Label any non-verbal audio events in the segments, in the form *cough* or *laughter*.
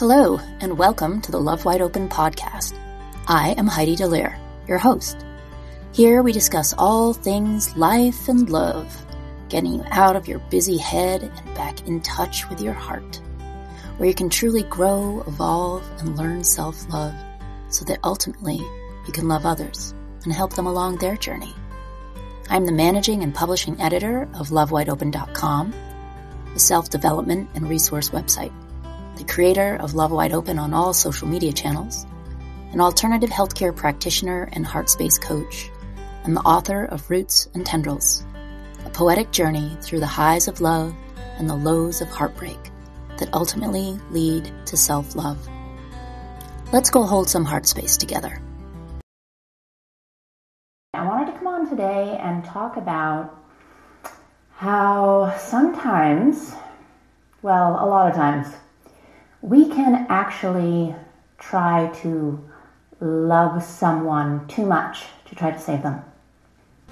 Hello, and welcome to the Love Wide Open podcast. I am Heidi Dallaire, your host. Here we discuss all things life and love, getting you out of your busy head and back in touch with your heart, where you can truly grow, evolve, and learn self love so that ultimately you can love others and help them along their journey. I'm the managing and publishing editor of LoveWideOpen.com, a self development and resource website the creator of Love Wide Open on all social media channels, an alternative healthcare practitioner and heart space coach, and the author of Roots and Tendrils, a poetic journey through the highs of love and the lows of heartbreak that ultimately lead to self love. Let's go hold some heart space together. I wanted to come on today and talk about how sometimes, well, a lot of times, we can actually try to love someone too much to try to save them.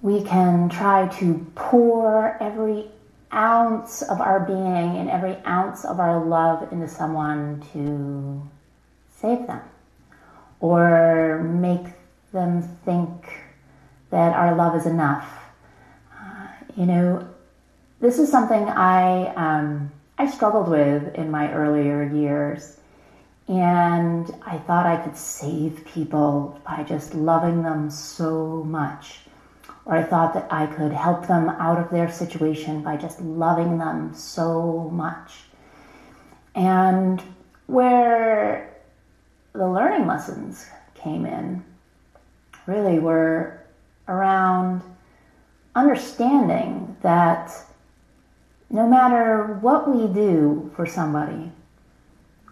We can try to pour every ounce of our being and every ounce of our love into someone to save them or make them think that our love is enough. Uh, you know, this is something I um, I struggled with in my earlier years. And I thought I could save people by just loving them so much. Or I thought that I could help them out of their situation by just loving them so much. And where the learning lessons came in really were around understanding that no matter what we do for somebody,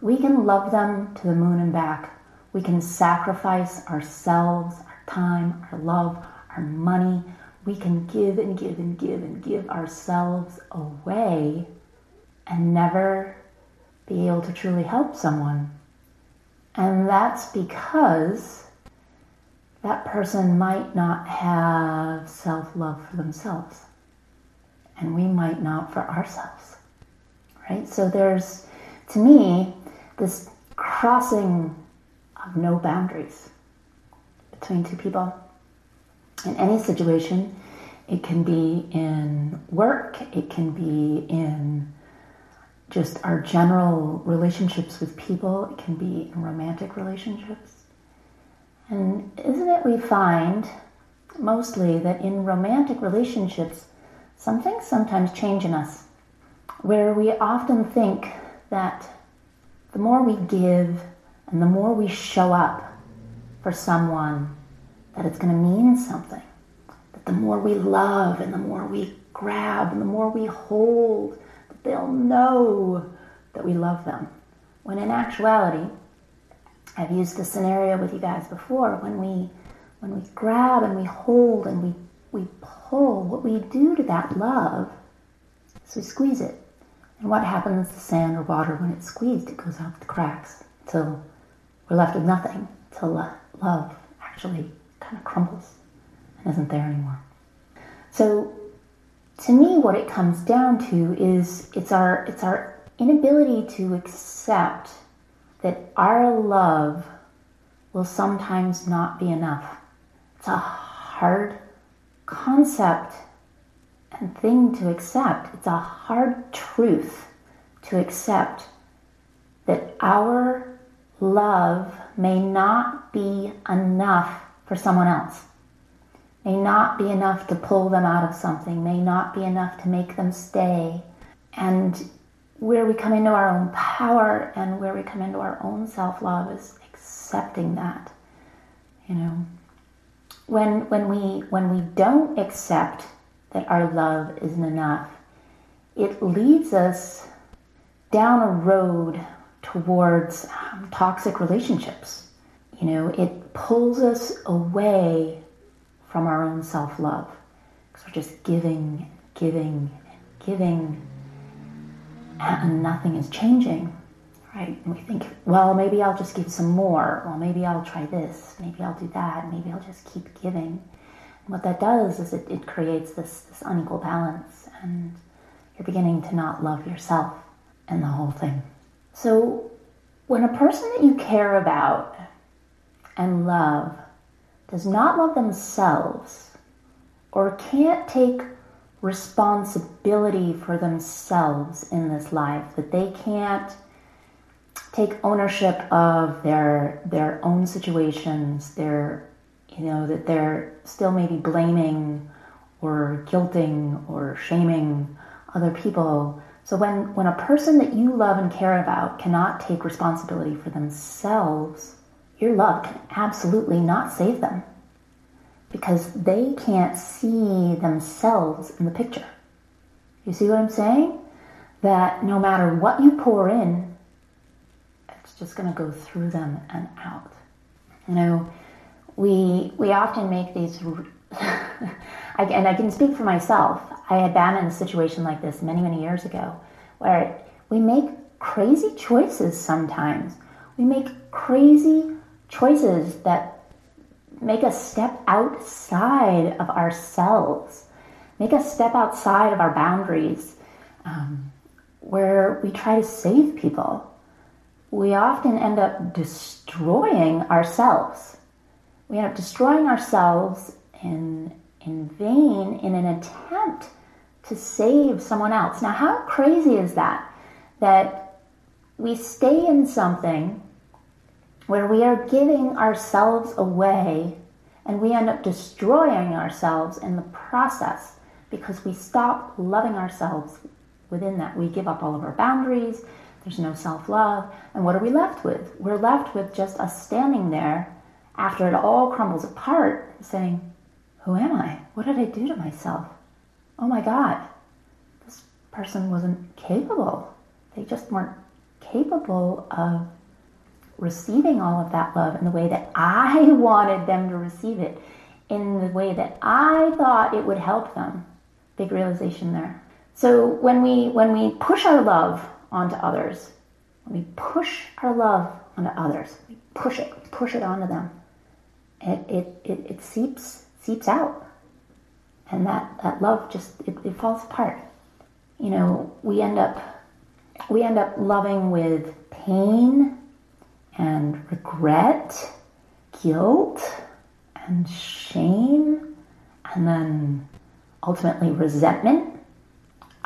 we can love them to the moon and back. We can sacrifice ourselves, our time, our love, our money. We can give and give and give and give ourselves away and never be able to truly help someone. And that's because that person might not have self love for themselves and we might not for ourselves. Right? So there's, to me, this crossing of no boundaries between two people. In any situation, it can be in work, it can be in just our general relationships with people, it can be in romantic relationships. And isn't it we find mostly that in romantic relationships, some things sometimes change in us, where we often think that the more we give and the more we show up for someone, that it's going to mean something. That the more we love and the more we grab and the more we hold, that they'll know that we love them. When in actuality, I've used this scenario with you guys before, when we when we grab and we hold and we we pull, what we do to that love is we squeeze it. And what happens to sand or water when it's squeezed? It goes out the cracks till we're left with nothing, till love actually kind of crumbles and isn't there anymore. So, to me, what it comes down to is it's our it's our inability to accept that our love will sometimes not be enough. It's a hard concept and thing to accept. It's a hard truth to accept that our love may not be enough for someone else, may not be enough to pull them out of something, may not be enough to make them stay. And where we come into our own power and where we come into our own self love is accepting that. You know, when when we when we don't accept that our love isn't enough, it leads us down a road towards um, toxic relationships. You know, it pulls us away from our own self love because we're just giving, giving, giving, and nothing is changing right? And we think, well, maybe I'll just give some more. Well, maybe I'll try this. Maybe I'll do that. Maybe I'll just keep giving. And what that does is it, it creates this, this unequal balance, and you're beginning to not love yourself and the whole thing. So, When a person that you care about and love does not love themselves or can't take responsibility for themselves in this life, that they can't take ownership of their their own situations, their you know, that they're still maybe blaming or guilting or shaming other people. So when, when a person that you love and care about cannot take responsibility for themselves, your love can absolutely not save them because they can't see themselves in the picture. You see what I'm saying? That no matter what you pour in, just going to go through them and out. You know, we we often make these *laughs* I, and I can speak for myself. I had been in a situation like this many, many years ago where we make crazy choices sometimes. We make crazy choices that make us step outside of ourselves, make us step outside of our boundaries, um, where we try to save people. We often end up destroying ourselves. We end up destroying ourselves in in vain in an attempt to save someone else. Now, how crazy is that? That we stay in something where we are giving ourselves away and we end up destroying ourselves in the process because we stop loving ourselves within that. We give up all of our boundaries, there's no self love, and what are we left with? We're left with just us standing there after it all crumbles apart saying, who am I? What did I do to myself? Oh my God, this person wasn't capable. They just weren't capable of receiving all of that love in the way that I *laughs* wanted them to receive it, in the way that I thought it would help them. Big realization there. So when we when we push our love onto others, when we push our love onto others, we push it, push it onto them. It it it, it seeps seeps out. And that, that love just, it, it falls apart. You know, we end up, we end up loving with pain and regret, guilt and shame, and then ultimately resentment.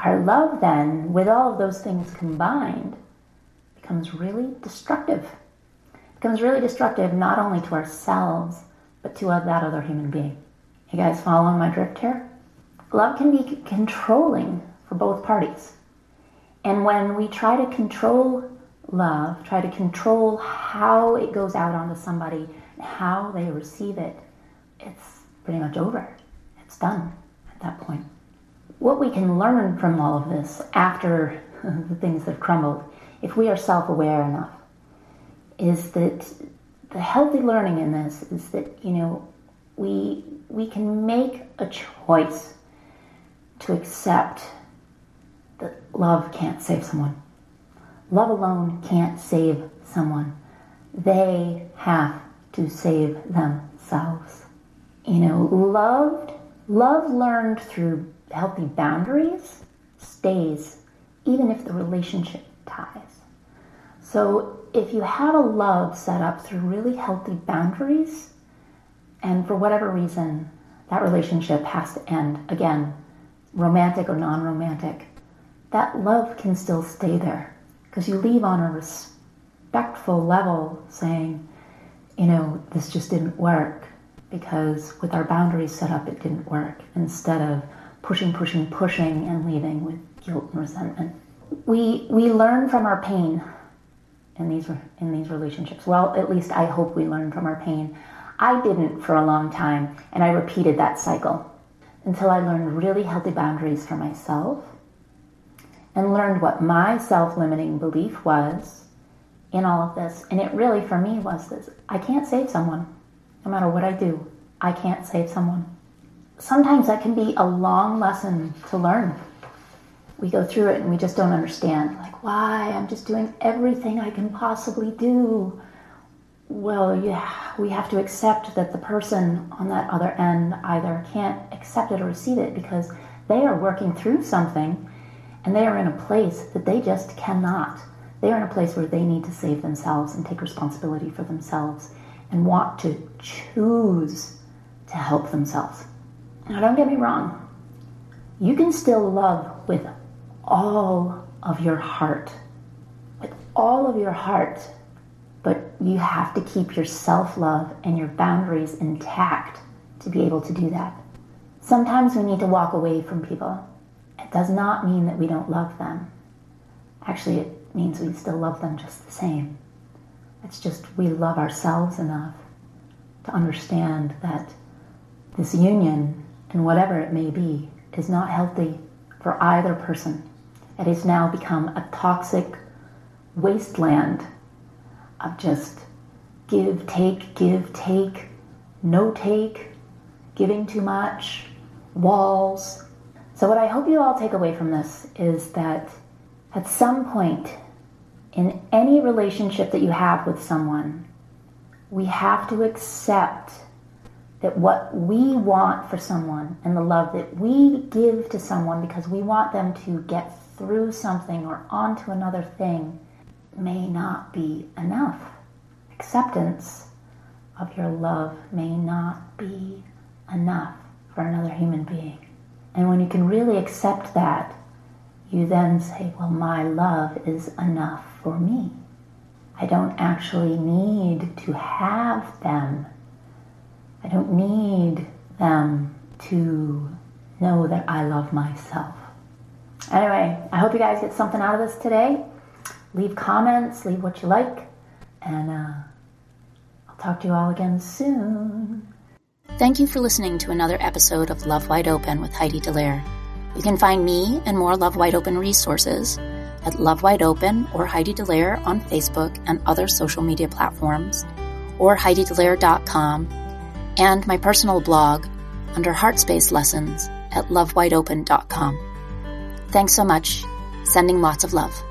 Our love, then, with all of those things combined, becomes really destructive. It becomes really destructive not only to ourselves, but to that other human being. You guys following my drift here? Love can be controlling for both parties. And when we try to control love, try to control how it goes out onto somebody, how they receive it, it's pretty much over. It's done at that point. What we can learn from all of this after *laughs* the things have crumbled, if we are self aware enough, is that the healthy learning in this is that, you know, we, we can make a choice to accept that love can't save someone. Love alone can't save someone. They have to save themselves. You know, loved, love learned through healthy boundaries stays even if the relationship ties. So if you have a love set up through really healthy boundaries, and for whatever reason, that relationship has to end again, romantic or non romantic. That love can still stay there because you leave on a respectful level saying, you know, this just didn't work because with our boundaries set up, it didn't work instead of pushing, pushing, pushing and leaving with guilt and resentment. We, we learn from our pain in these, in these relationships. Well, at least I hope we learn from our pain. I didn't for a long time, and I repeated that cycle until I learned really healthy boundaries for myself and learned what my self limiting belief was in all of this. And it really, for me, was this I can't save someone. No matter what I do, I can't save someone. Sometimes that can be a long lesson to learn. We go through it and we just don't understand. Like, why? I'm just doing everything I can possibly do well, yeah, we have to accept that the person on that other end either can't accept it or receive it because they are working through something and they are in a place that they just cannot They are in a place where they need to save themselves and take responsibility for themselves and want to choose to help themselves. Now, don't get me wrong, you can still love with all of your heart, with all of your heart, but you have to keep your self love and your boundaries intact to be able to do that. Sometimes we need to walk away from people. It does not mean that we don't love them. Actually, it means we still love them just the same. It's just we love ourselves enough to understand that this union, and whatever it may be, is not healthy for either person. It has now become a toxic wasteland of just give, take, give, take, no take, giving too much, walls. So, what I hope you all take away from this is that at some point in any relationship that you have with someone, we have to accept that what we want for someone and the love that we give to someone because we want them to get through something or onto another thing may not be enough. Acceptance of your love may not be enough for another human being. And when you can really accept that, you then say, Well, my love is enough for me. I don't actually need to have them. I don't need them to know that I love myself. Anyway, I hope you guys get something out of this today. Leave comments, leave what you like, and uh, I'll talk to you all again soon. Thank you for listening to another episode of Love Wide Open with Heidi Dallaire. You can find me and more Love Wide Open resources at Love Wide Open or Heidi Dallaire on Facebook and other social media platforms, or HeidiDallaire.com, and my personal blog under Heartspace Lessons at LoveWideOpen.com. Thanks so much. Sending lots of love.